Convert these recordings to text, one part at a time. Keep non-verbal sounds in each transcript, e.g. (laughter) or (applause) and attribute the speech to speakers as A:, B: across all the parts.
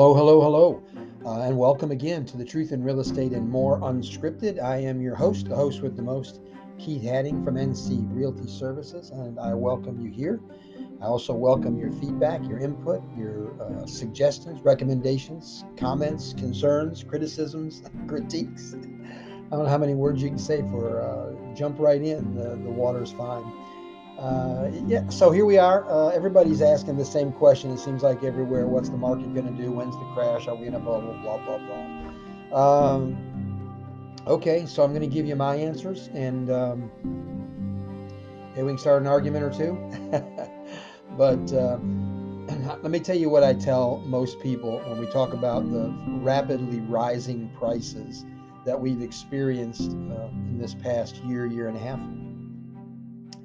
A: Hello, hello, hello, uh, and welcome again to the Truth in Real Estate and More Unscripted. I am your host, the host with the most, Keith Hanning from NC Realty Services, and I welcome you here. I also welcome your feedback, your input, your uh, suggestions, recommendations, comments, concerns, criticisms, (laughs) critiques. I don't know how many words you can say for uh, jump right in. The, the water's fine. Uh, yeah, so here we are. Uh, everybody's asking the same question. It seems like everywhere. What's the market going to do? When's the crash? Are we in a bubble? Blah blah blah. Um, okay, so I'm going to give you my answers, and um, we can start an argument or two. (laughs) but uh, (clears throat) let me tell you what I tell most people when we talk about the rapidly rising prices that we've experienced uh, in this past year, year and a half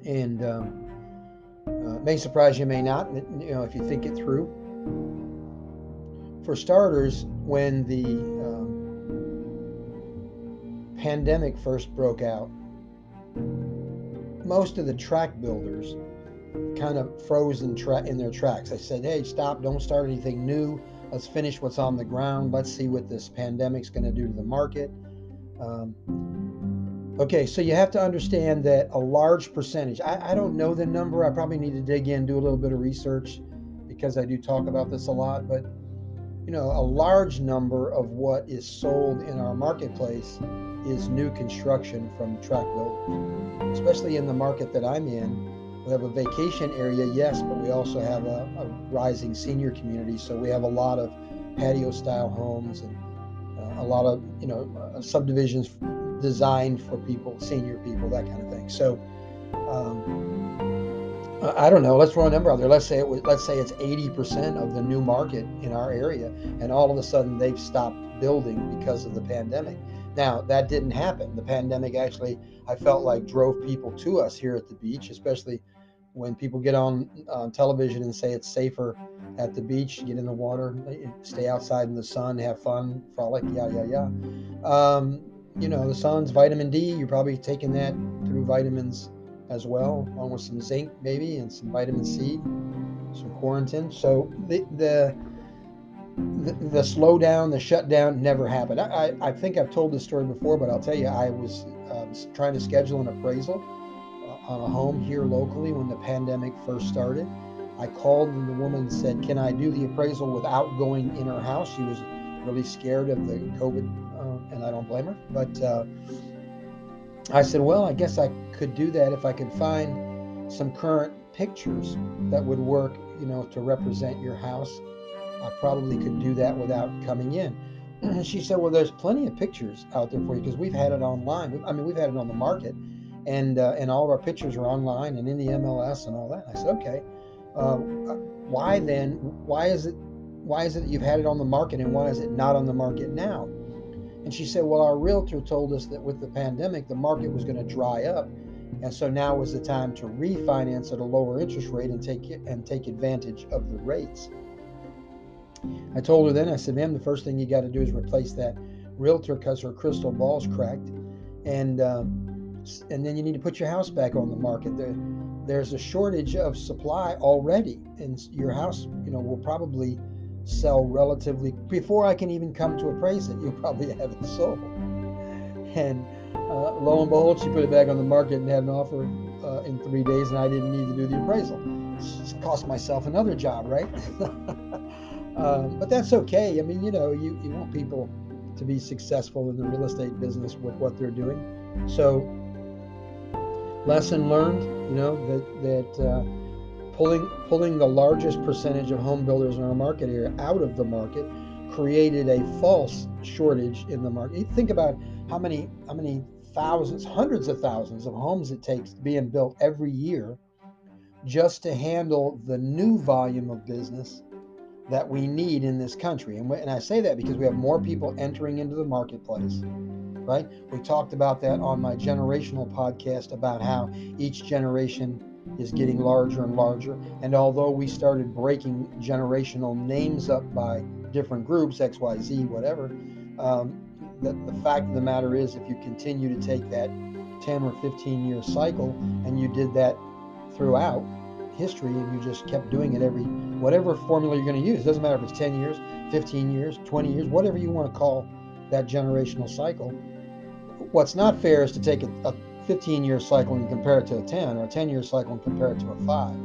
A: and um, uh, may surprise you, may not. You know, if you think it through. For starters, when the um, pandemic first broke out, most of the tract builders kind of froze in, tra- in their tracks. They said, "Hey, stop! Don't start anything new. Let's finish what's on the ground. Let's see what this pandemic's going to do to the market." Um, Okay, so you have to understand that a large percentage, I, I, don't know the number, I probably need to dig in, do a little bit of research because I do talk about this a lot, but you know, a large number of what is sold in our marketplace is new construction from tract builders, especially in the market that I'm in. We have a vacation area, yes, but we also have a, a rising senior community. So we have a lot of patio style homes and uh, a lot of, you know, uh, subdivisions designed for people, senior people, that kind of thing. So, um, I don't know. Let's throw a number out there. Let's say it was. Let's say it's 80% of the new market in our area, and all of a sudden they've stopped building because of the pandemic. Now that didn't happen. The pandemic actually, I felt like drove people to us here at the beach, especially when people get on on television and say it's safer at the beach, get in the water, stay outside in the sun, have fun, frolic, yeah, yeah, yeah. Um, you know, the sun's vitamin D, you're probably taking that through vitamins as well, along with some zinc maybe and some vitamin C, some quercetin. So the the the, the slowdown, the shutdown never happened. I, I, I, think I've told this story before, but I'll tell you, I was uh, trying to schedule an appraisal uh, on a home here locally when the pandemic first started. I called and the woman said, Can I do the appraisal without going in her house? She was really scared of the COVID and I don't blame her. But uh, I said, well, I guess I could do that if I could find some current pictures that would work, you know, to represent your house. I probably could do that without coming in. And (clears throat) she said, well, there's plenty of pictures out there for you because we've had it online. I mean, we've had it on the market, and uh, and all of our pictures are online and in the MLS and all that. I said, okay. Uh, why then? Why is it? Why is it that you've had it on the market and why is it not on the market now? And she said, Well, our realtor told us that with the pandemic, the market was going to dry up. And so now was the time to refinance at a lower interest rate and take and take advantage of the rates. I told her then, I said, ma'am, the first thing you got to do is replace that realtor because her crystal ball's cracked. And um, and then you need to put your house back on the market. There, there's a shortage of supply already, and your house, you know, will probably sell relatively before I can even come to appraise it. (laughs) You'll probably have it sold. And uh, lo and behold, she put it back on the market and had an offer uh, in three days, and I didn't need to do the appraisal. Cost myself another job, right? (laughs) um, but that's okay. I mean, you know, you, you want people to be successful in the real estate business with what they're doing. So, lesson learned, you know, that that. Uh, pulling pulling the largest percentage of home builders in our market area out of the market created a false shortage in the market. Think about how many how many thousands, hundreds of thousands of homes it takes being built every year just to handle the new volume of business that we need in this country. And, and I say that because we have more people entering into the marketplace, right? We talked about that on my generational podcast about how each generation is getting larger and larger. And although we started breaking generational names up by different groups, X, Y, Z, whatever, um, the, the fact of the matter is, if you continue to take that 10 or 15 year cycle and you did that throughout, history and you just kept doing it every whatever formula you're going to use. It doesn't matter if it's 10 years, 15 years, 20 years, whatever you want to call that generational cycle. What's not fair is to take a, a 15 year cycle and compare it to a 10 or a 10 year cycle and compare it to a 5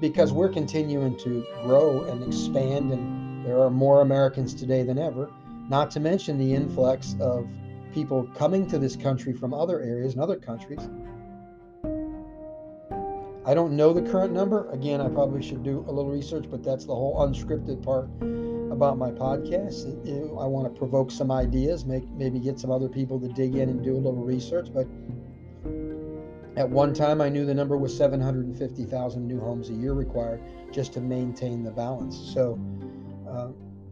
A: because we're continuing to grow and expand and there are more Americans today than ever not to mention the influx of people coming to this country from other areas and other countries. I don't know the current number. Again, I probably should do a little research, but that's the whole unscripted part about my podcast. I want to provoke some ideas, make maybe get some other people to dig in and do a little research. But at one time, I knew the number was 750,000 new homes a year required just to maintain the balance. So, uh,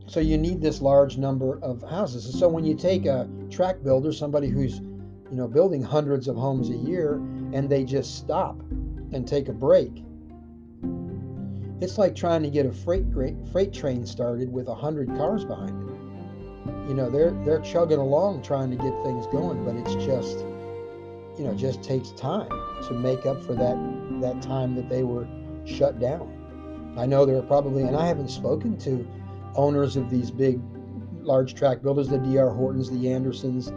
A: so you need this large number of houses. So when you take a tract builder, somebody who's you know building hundreds of homes a year, and they just stop and take a break. It's like trying to get a freight freight train started with a hundred cars behind it. You know, they're they're chugging along trying to get things going, but it's just, you know, just takes time to make up for that that time that they were shut down. I know there are probably, and I haven't spoken to owners of these big, large tract builders, the D.R. Hortons, the Andersons,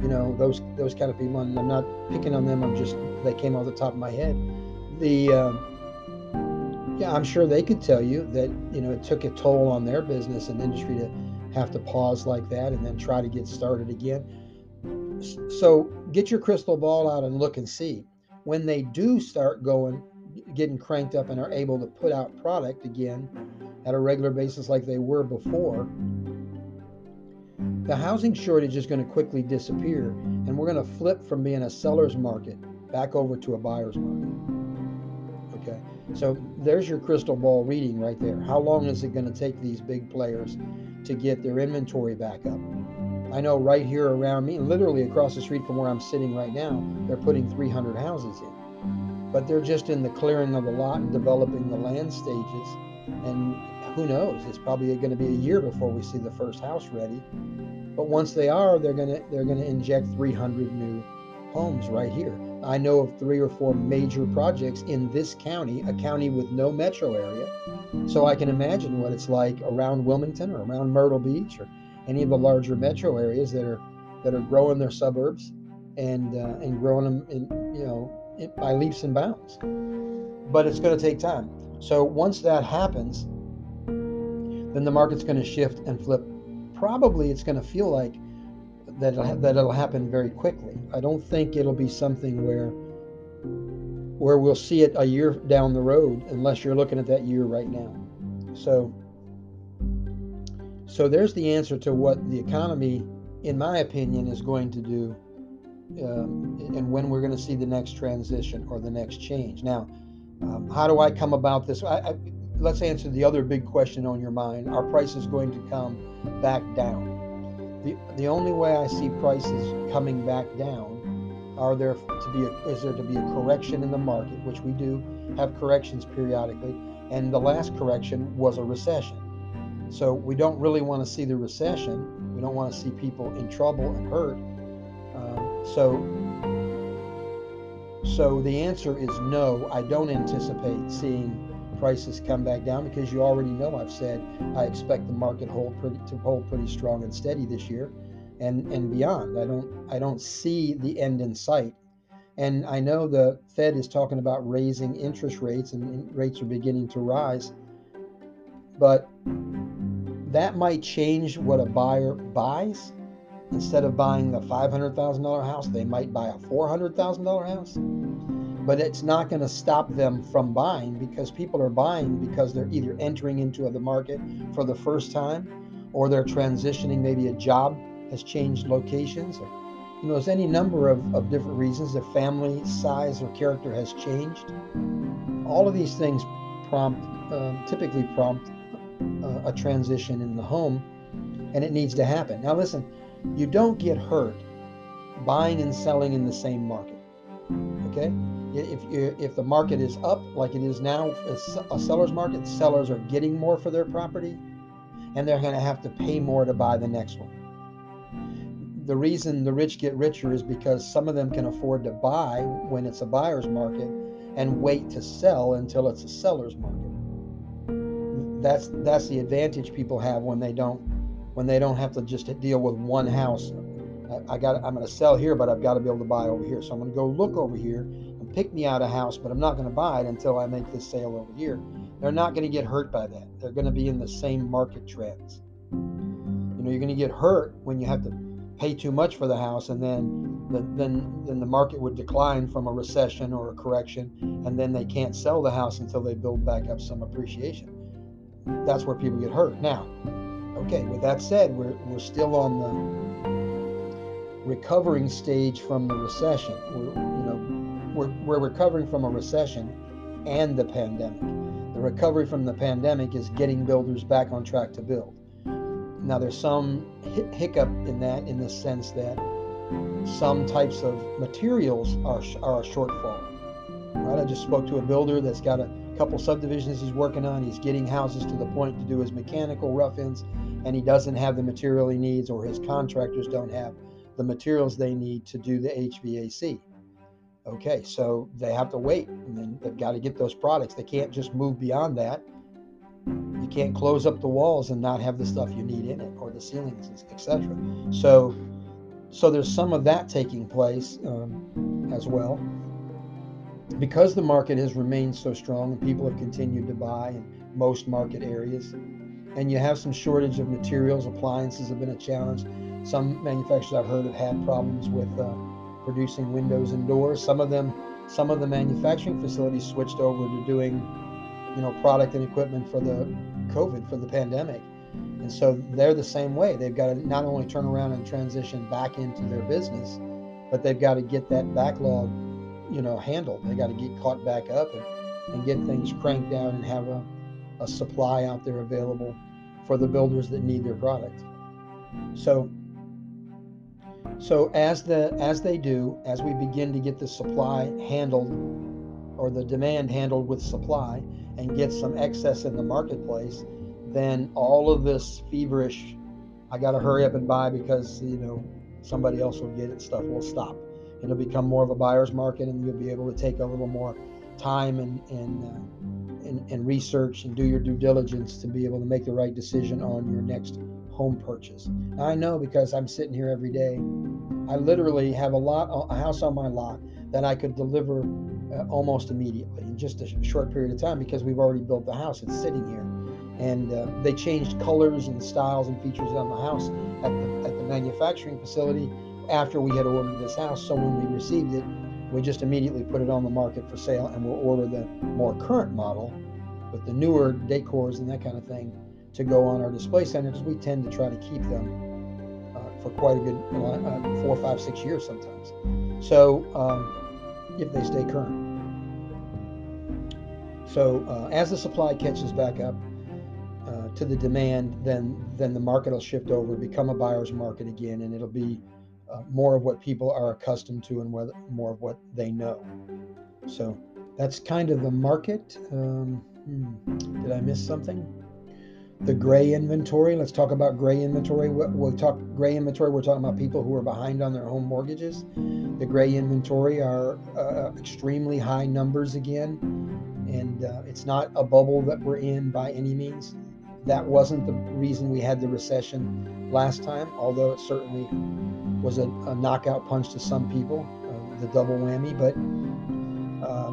A: you know, those those kind of people. And I'm not picking on them. I'm just they came off the top of my head the um, yeah, I'm sure they could tell you that you know it took a toll on their business and industry to have to pause like that and then try to get started again. So get your crystal ball out and look and see when they do start going, getting cranked up and are able to put out product again at a regular basis like they were before. The housing shortage is going to quickly disappear, and we're going to flip from being a seller's market back over to a buyer's market. So there's your crystal ball reading right there. How long is it going to take these big players to get their inventory back up? I know right here around me, literally across the street from where I'm sitting right now, they're putting 300 houses in. But they're just in the clearing of the lot and developing the land stages. And who knows? It's probably going to be a year before we see the first house ready. But once they are, they're going to they're going to inject 300 new homes right here. I know of three or four major projects in this county, a county with no metro area. So I can imagine what it's like around Wilmington or around Myrtle Beach or any of the larger metro areas that are that are growing their suburbs and uh, and growing them in you know in, by leaps and bounds. But it's going to take time. So once that happens, then the market's going to shift and flip. Probably it's going to feel like that that it'll happen very quickly. I don't think it'll be something where where we'll see it a year down the road unless you're looking at that year right now. So so there's the answer to what the economy, in my opinion, is going to do, um, and when we're going to see the next transition or the next change. Now, um, how do I come about this? I, I, let's answer the other big question on your mind: Are prices going to come back down? The, the only way I see prices coming back down are there to be a, is there to be a correction in the market, which we do have corrections periodically, and the last correction was a recession. So we don't really want to see the recession. We don't want to see people in trouble and hurt. Um, so so the answer is no. I don't anticipate seeing prices come back down because you already know I've said I expect the market hold pretty, to hold pretty strong and steady this year and and beyond. I don't I don't see the end in sight. And I know the Fed is talking about raising interest rates and rates are beginning to rise. But that might change what a buyer buys. Instead of buying the $500,000 house, they might buy a $400,000 house but it's not going to stop them from buying because people are buying because they're either entering into the market for the first time or they're transitioning. Maybe a job has changed locations or you know there's any number of, of different reasons. Their family size or character has changed. All of these things prompt um, typically prompt uh, a transition in the home and it needs to happen. Now listen you don't get hurt buying and selling in the same market okay if if the market is up like it is now, a seller's market, sellers are getting more for their property, and they're going to have to pay more to buy the next one. The reason the rich get richer is because some of them can afford to buy when it's a buyer's market, and wait to sell until it's a seller's market. That's that's the advantage people have when they don't when they don't have to just deal with one house. I, I got I'm going to sell here, but I've got to be able to buy over here. So I'm going to go look over here pick me out a house, but I'm not going to buy it until I make this sale over here. They're not going to get hurt by that. They're going to be in the same market trends. You know, you're going to get hurt when you have to pay too much for the house, and then the, then then the market would decline from a recession or a correction, and then they can't sell the house until they build back up some appreciation. That's where people get hurt. Now, okay, with that said, we're we're still on the recovering stage from the recession. We're we're we're recovering from a recession and the pandemic. The recovery from the pandemic is getting builders back on track to build. Now, there's some hiccup in that in the sense that some types of materials are, are a shortfall. Right? I just spoke to a builder that's got a couple subdivisions he's working on. He's getting houses to the point to do his mechanical rough ins, and he doesn't have the material he needs, or his contractors don't have the materials they need to do the HVAC. Okay, so they have to wait, and then they've got to get those products. They can't just move beyond that. You can't close up the walls and not have the stuff you need in it or the ceilings etc so so there's some of that taking place um, as well. Because the market has remained so strong and people have continued to buy in most market areas and you have some shortage of materials appliances have been a challenge. Some manufacturers i've heard have had problems with uh, producing windows and doors some of them some of the manufacturing facilities switched over to doing you know product and equipment for the COVID for the pandemic. And so they're the same way. They've got to not only turn around and transition back into their business, but they've got to get that backlog, you know, handled. They got to get caught back up and, and get things cranked down and have a, a supply out there available for the builders that need their product. So so as the as they do, as we begin to get the supply handled or the demand handled with supply, and get some excess in the marketplace, then all of this feverish, I got to hurry up and buy because, you know, somebody else will get it stuff will stop. It'll become more of a buyer's market and you'll be able to take a little more time and, and, uh, and, and research and do your due diligence to be able to make the right decision on your next home purchase. I know because I'm sitting here every day. I literally have a lot, a house on my lot that I could deliver uh, almost immediately in just a short period of time because we've already built the house. It's sitting here. And uh, they changed colors and styles and features on the house at the, at the manufacturing facility after we had ordered this house. So when we received it, we just immediately put it on the market for sale and we'll order the more current model with the newer decors and that kind of thing to go on our display centers, we tend to try to keep them uh, for quite a good uh, four, five, six years sometimes. So um, if they stay current. So uh, as the supply catches back up uh, to the demand, then then the market will shift over, become a buyer's market again, and it'll be uh, more of what people are accustomed to and whether, more of what they know. So that's kind of the market. Um, hmm, did I miss something? The gray inventory. Let's talk about gray inventory. We'll talk gray inventory. We're talking about people who are behind on their home mortgages. The gray inventory are uh, extremely high numbers again, and uh, it's not a bubble that we're in by any means. That wasn't the reason we had the recession last time, although it certainly was a, a knockout punch to some people, uh, the double whammy. But uh,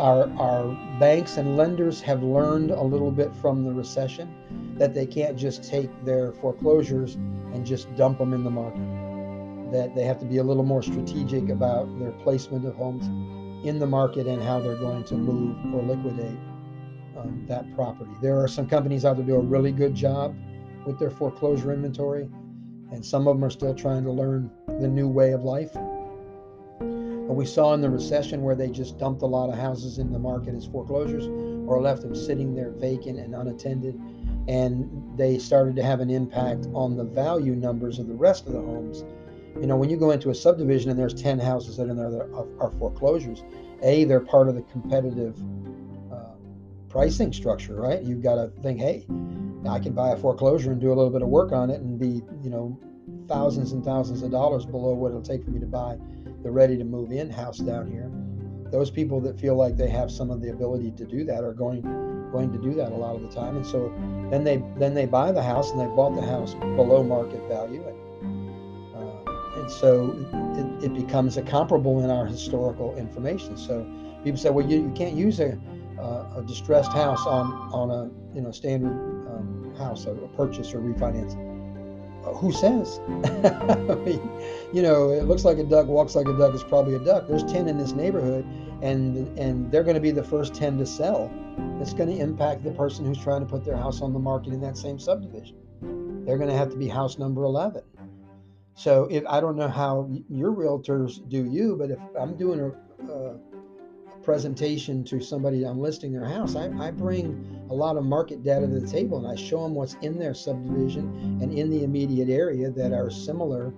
A: our our banks and lenders have learned a little bit from the recession that they can't just take their foreclosures and just dump them in the market that they have to be a little more strategic about their placement of homes in the market and how they're going to move or liquidate um, that property. There are some companies out there do a really good job with their foreclosure inventory, and some of them are still trying to learn the new way of life. But we saw in the recession where they just dumped a lot of houses in the market as foreclosures or left them sitting there vacant and unattended. And they started to have an impact on the value numbers of the rest of the homes you know, when you go into a subdivision and there's 10 houses that are in there that are, foreclosures, A, they're part of the competitive uh, pricing structure, right? You've got to think, hey, I can buy a foreclosure and do a little bit of work on it and be, you know, thousands and thousands of dollars below what it'll take for me to buy the ready to move in house down here. those people that feel like they have some of the ability to do that are going going to do that a lot of the time. And so then they then they buy the house and they bought the house below market value. And, uh, and so it, it, becomes a comparable in our historical information. So people say well you, you can't use a, uh, a distressed house on on a you know standard um, house a purchase or refinance. Who says? (laughs) I mean, you know, it looks like a duck, walks like a duck is probably a duck. There's 10 in this neighborhood, and and they're going to be the first 10 to sell. It's going to impact the person who's trying to put their house on the market in that same subdivision. They're going to have to be house number 11. So if I don't know how your realtors do you, but if I'm doing a, a presentation to somebody I'm listing their house, I, I bring a lot of market data to the table and I show them what's in their subdivision and in the immediate area that are similar,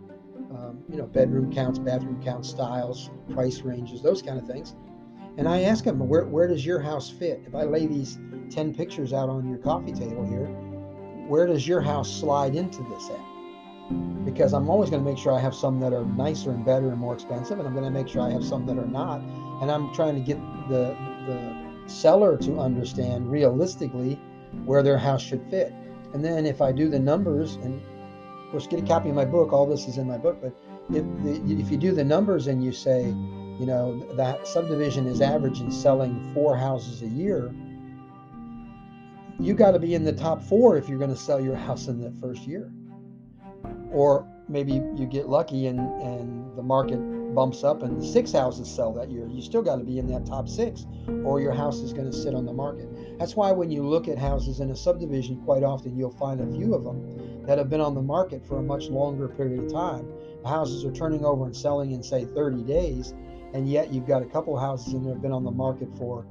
A: um, you know, bedroom counts, bathroom counts, styles, price ranges, those kind of things. And I ask them, where, where does your house fit? If I lay these 10 pictures out on your coffee table here, where does your house slide into this at? because I'm always going to make sure I have some that are nicer and better and more expensive, and I'm going to make sure I have some that are not. And I'm trying to get the the seller to understand realistically where their house should fit. And then if I do the numbers, and of course, get a copy of my book. All this is in my book. But if if you do the numbers and you say, you know, that subdivision is averaging selling four houses a year, you got to be in the top four if you're going to sell your (laughs) house in the first year or maybe you get lucky and and the market bumps up and six houses sell that year you still got to be in that top six or your house is going to sit on the market that's why when you look at houses in a subdivision quite often you'll find a few of them that have been on the market for a much longer period of time. Houses are turning over and selling in say 30 days and yet you've got a couple houses in there have been on the market for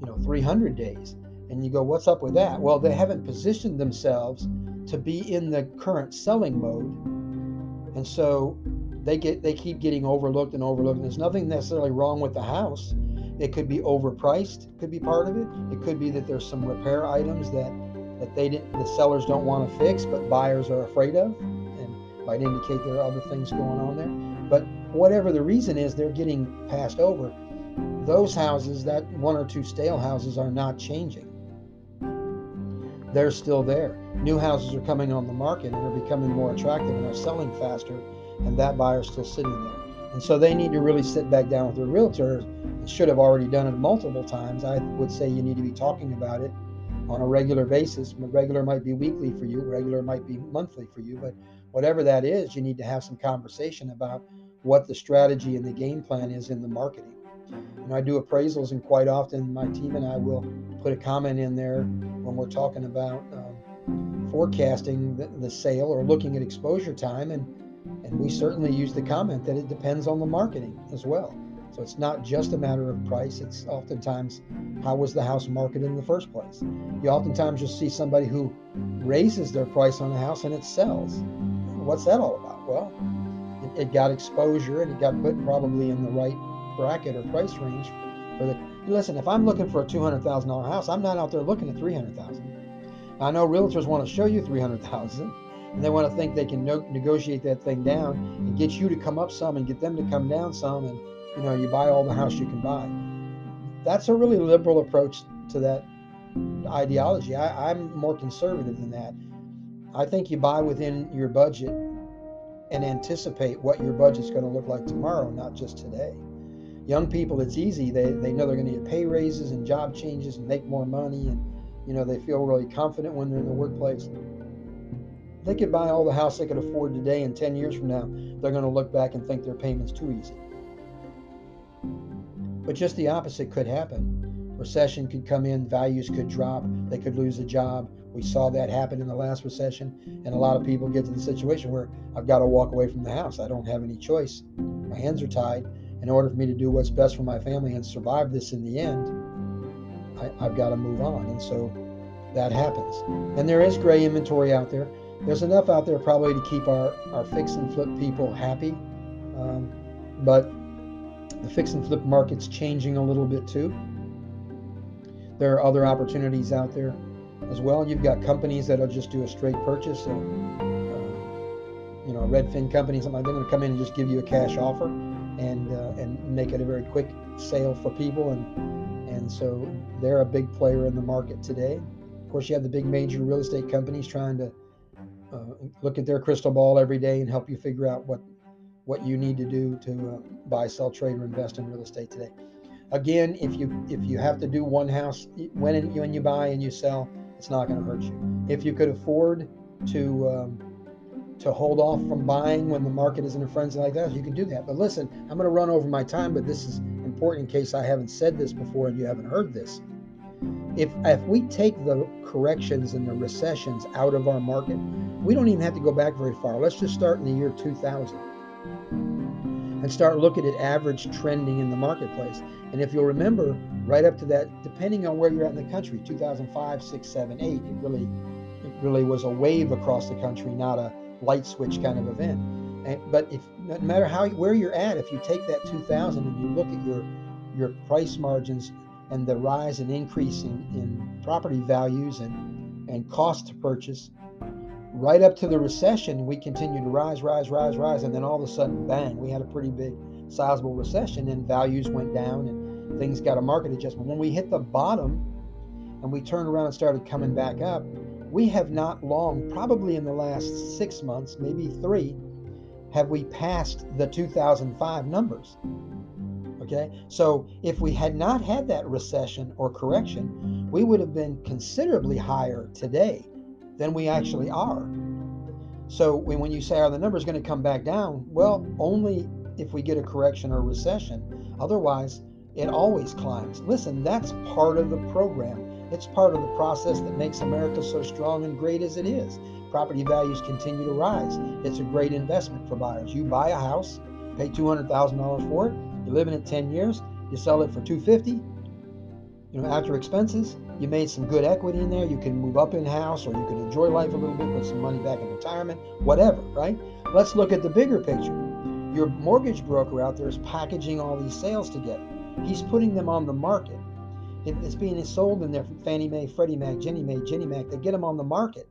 A: you know 300 days. And you go what's up with that? Well they haven't positioned themselves to be in the current selling mode. And so they get they keep getting overlooked and overlooked. And there's nothing necessarily wrong with the house. It could be overpriced could be part of it. It could be that there's some repair items that that they didn't the sellers don't want to fix but buyers are afraid of and might indicate there are other things going on there but whatever the reason is they're getting passed over those houses that one or two stale houses are not changing they're still there. New houses are coming on the market and are becoming more attractive and are selling faster, and that buyer's still sitting there. And so they need to really sit back down with their realtor should have already done it multiple times. I would say you need to be talking about it on a regular basis. Regular might be weekly for you, regular might be monthly for you, but whatever that is, you need to have some conversation about what the strategy and the game plan is in the marketing. Know, I do appraisals, and quite often my team and I will put a comment in there when we're talking about um, forecasting the, the, sale or looking at exposure time, and and we certainly use the comment that it depends on the marketing as well. So it's not just a matter of price; it's oftentimes how was the house marketed in the first place. You oftentimes you'll see somebody who raises their price on a house and it sells. What's that all about? Well, it, it got exposure and it got put probably in the right bracket or price range for the listen if i'm looking for a $200000 house i'm not out there looking at 300000 i know realtors want to show you 300000 and they want to think they can no- negotiate that thing down and get you to come up some and get them to come down some and you know you buy all the house you can buy that's a really liberal approach to that ideology I, i'm more conservative than that i think you buy within your budget and anticipate what your budget's going to look like tomorrow not just today young people, it's easy. They, they know they're going to get pay raises and job changes and make more money. And, you know, they feel really confident when they're in the workplace. They could buy all the house they could afford today, and 10 years from now, they're going to look back and think their payment's too easy. But just the opposite could happen. Recession could come in, values could drop, they could lose a job. We saw that happen in the last recession, and a lot of people get to the situation where I've got to walk away from the house. I don't have any choice. My hands are tied in order for me to do what's best for my family and survive this in the end, I, have got to move on. And so that happens. And there is gray inventory out there. There's enough out there probably to keep our, our fix and flip people happy. Um, but the fix and flip market's changing a little bit too. There are other opportunities out there as well. You've got companies that'll just do a straight purchase. Uh, you know, a Redfin company, something like they're going to come in and just give you a cash offer and uh, and make it a very quick sale for people, and and so they're a big player in the market today. Of course, you have the big major real estate companies trying to uh, look at their crystal ball every day and help you figure out what what you need to do to uh, buy, sell, trade, or invest in real estate today. Again, if you if you have to do one house when when you buy and you sell, it's not going to hurt you. If you could afford to um, to hold off from buying when the market is in a frenzy like that, you can do that. But listen, I'm going to run over my time, but this is important in case I haven't said this before and you haven't heard this. If if we take the corrections and the recessions out of our market, we don't even have to go back very far. Let's just start in the year 2000 and start looking at average trending in the marketplace. And if you'll remember, right up to that, depending on where you're at in the country, 2005, 6, 7, 8, it really, it really was a wave across the country, not a light switch kind of event. And, but if no matter how where you're at, if you take that 2000 and you look at your your price margins and the rise and increase in, in property values and and cost to purchase, right up to the recession, we continued to rise, rise, rise, rise, and then all of a sudden, bang, we had a pretty big, sizable recession, and values went down, and things got a market adjustment. When we hit the bottom, and we turned around and started coming back up, we have not long, probably in the last six months, maybe three, have we passed the 2005 numbers. Okay, so if we had not had that recession or correction, we would have been considerably higher today than we actually are. So when when you say, are the numbers going to come back down? Well, only if we get a correction or recession. Otherwise, it always climbs. Listen, that's part of the program. It's part of the process that makes America so strong and great as it is. Property values continue to rise. It's a great investment for buyers. You buy a house, pay $200,000 for it, you live in it 10 years, you sell it for 250, you know, after expenses, you made some good equity in there. You can move up in house or you can enjoy life a little bit, put some money back in retirement, whatever, right? Let's look at the bigger picture. Your mortgage broker out there is packaging all these sales together. He's putting them on the market. It's being sold in there from Fannie Mae, Freddie Mac, Ginnie Mae, Ginnie Mac. They get them on the market.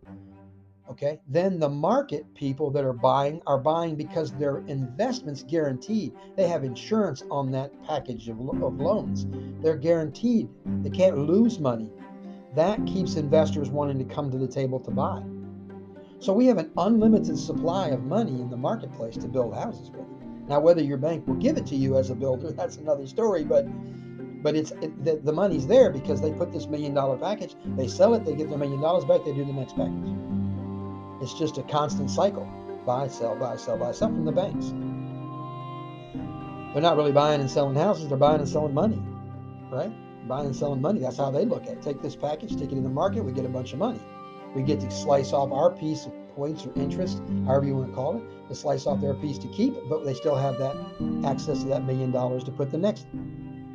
A: Okay. Then the market people that are buying are buying because their investments guaranteed. They have insurance on that package of, of loans. They're guaranteed. They can't lose money. That keeps investors wanting to come to the table to buy. So we have an unlimited supply of money in the marketplace to build houses with. Now, whether your bank will give it to you as a builder, (laughs) that's another story. But but it's it, the, the money's there because they put this million dollar package, they sell it, they get their million dollars back, they do the next package. It's just a constant cycle buy, sell, buy, sell, buy, sell from the banks. They're not really buying and selling houses, they're buying and selling money, right? Buying and selling money. That's how they look at it. Take this package, take it in the market, we get a bunch of money. We get to slice off our piece of points or interest, however you want to call it, to slice off their piece to keep, but they still have that access to that million dollars to put the next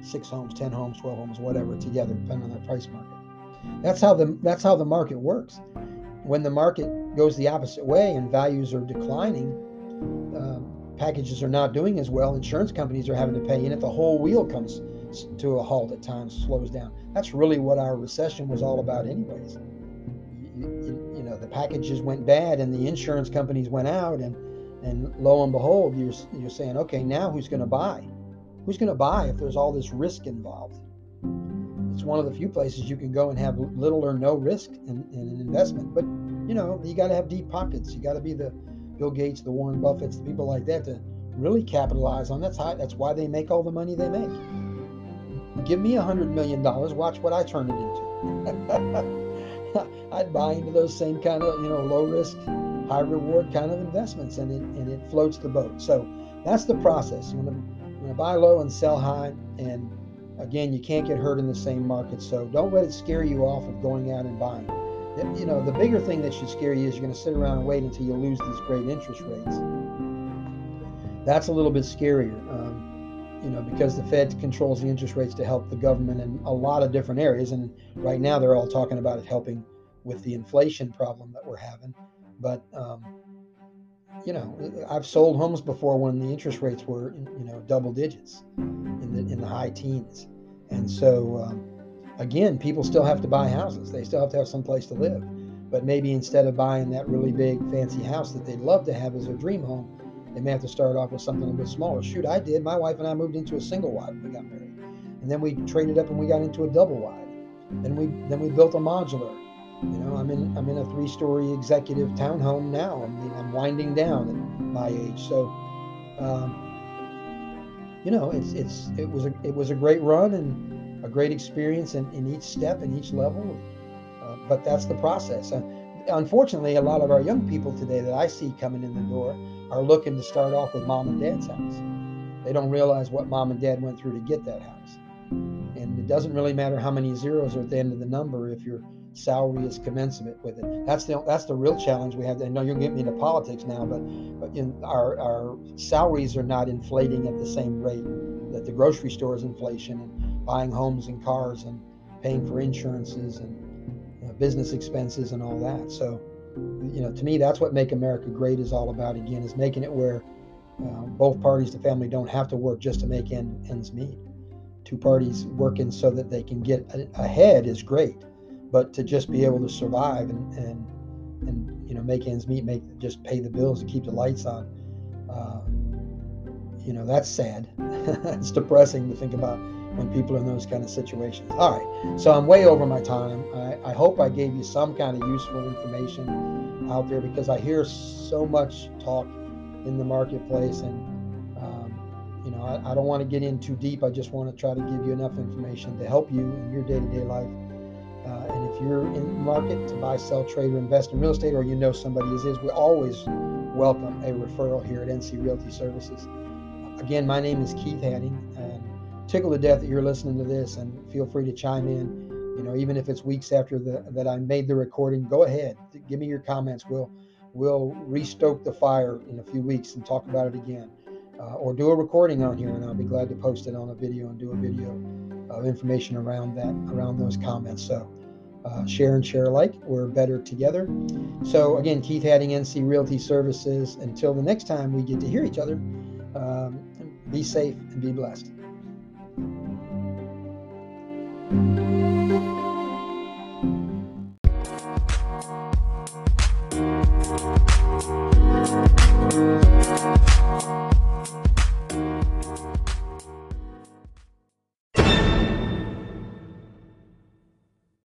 A: six homes, ten homes, twelve homes, whatever together, depending on their price market. That's how the that's how the market works when the market goes the opposite way and values are declining, uh, packages are not doing as well. Insurance companies are having to pay, and if the whole wheel comes to a halt at times, slows down. That's really what our recession was all about, anyways. You, you, you know, the packages went bad, and the insurance companies went out, and and lo and behold, you're you're saying, okay, now who's going to buy? Who's going to buy if there's all this risk involved? it's one of the few places you can go and have little or no risk in, in an investment. But you know, you got to have deep pockets. You got to be the Bill Gates, the Warren Buffetts, the people like that to really capitalize on. That's how. That's why they make all the money they make. Give me a hundred million dollars. Watch what I turn it into. (laughs) I'd buy into those same kind of you know low risk, high reward kind of investments, and it and it floats the boat. So that's the process. You want to buy low and sell high, and Again, you can't get hurt in the same market, so don't let it scare you off of going out and buying. You know, the bigger thing that should scare you is you're going to sit around and wait until you lose these great interest rates. That's a little bit scarier, you know, because the Fed controls the interest rates to help the government in a lot of different areas. And right now, they're all talking about it helping with the inflation problem that we're having. But um, you know, I've sold homes before when the interest rates were, you know, double digits in the in the high teens, and so um, again, people still have to buy houses. They still have to have some place to live, but maybe instead of buying that really big fancy house that they'd love to have as their dream home, they may have to start off with something a bit smaller. Shoot, I did. My wife and I moved into a single wide when we got married. and then we traded up and we got into a double wide. Then we then we built a modular. You know, I'm in I'm in a three-story executive townhome now. I mean, I'm winding down at my age, so. Um, you know, it's it's it was a it was a great run and a great experience in, in each step and each level. Uh, but that's the process. Uh, unfortunately, a lot of our young people today that I see coming in the door are looking to start off with mom and dad's house. They don't realize what mom and dad went through to get that house. And it doesn't really matter how many zeros are at the end of the number if your salary is commensurate with it. That's the that's the real challenge we have. I know you're getting into politics now, but but in our our salaries are not inflating at the same rate that the grocery store is inflation and buying homes and cars and paying for insurances and you know, business expenses and all that. So, you know, to me, that's what Make America Great is all about. Again, is making it where uh, both parties, the family, don't have to work just to make end, ends meet. Two parties working so that they can get ahead is great, but to just be able to survive and and and you know make ends meet, make just pay the bills and keep the lights on. Uh, you know that's sad. (laughs) it's depressing to think about when people are in those kind of situations. All right, so I'm way over my time. I, I hope I gave you some kind of useful information out there because I hear so much talk in the marketplace and um, you know I, I don't want to get in too deep. I just want to try to give you enough information to help you in your day-to-day life. Uh, and if you're in the market to buy, sell, trade, or invest in real estate, or you know somebody is, is we always welcome a referral here at NC Realty Services. Again, my name is Keith Hanning, and tickled to death that you're listening to this, and feel free to chime in. You know, even if it's weeks after the, that I made the recording, go ahead, give me your comments. We'll we'll restoke the fire in a few weeks and talk about it again, uh, or do a recording on here, and I'll be glad to post it on a video and do a video of information around that, around those comments. So. Uh, share and share alike. We're better together. So, again, Keith Hanning, NC Realty Services. Until the next time we get to hear each other, um, be safe and be blessed. Thank you.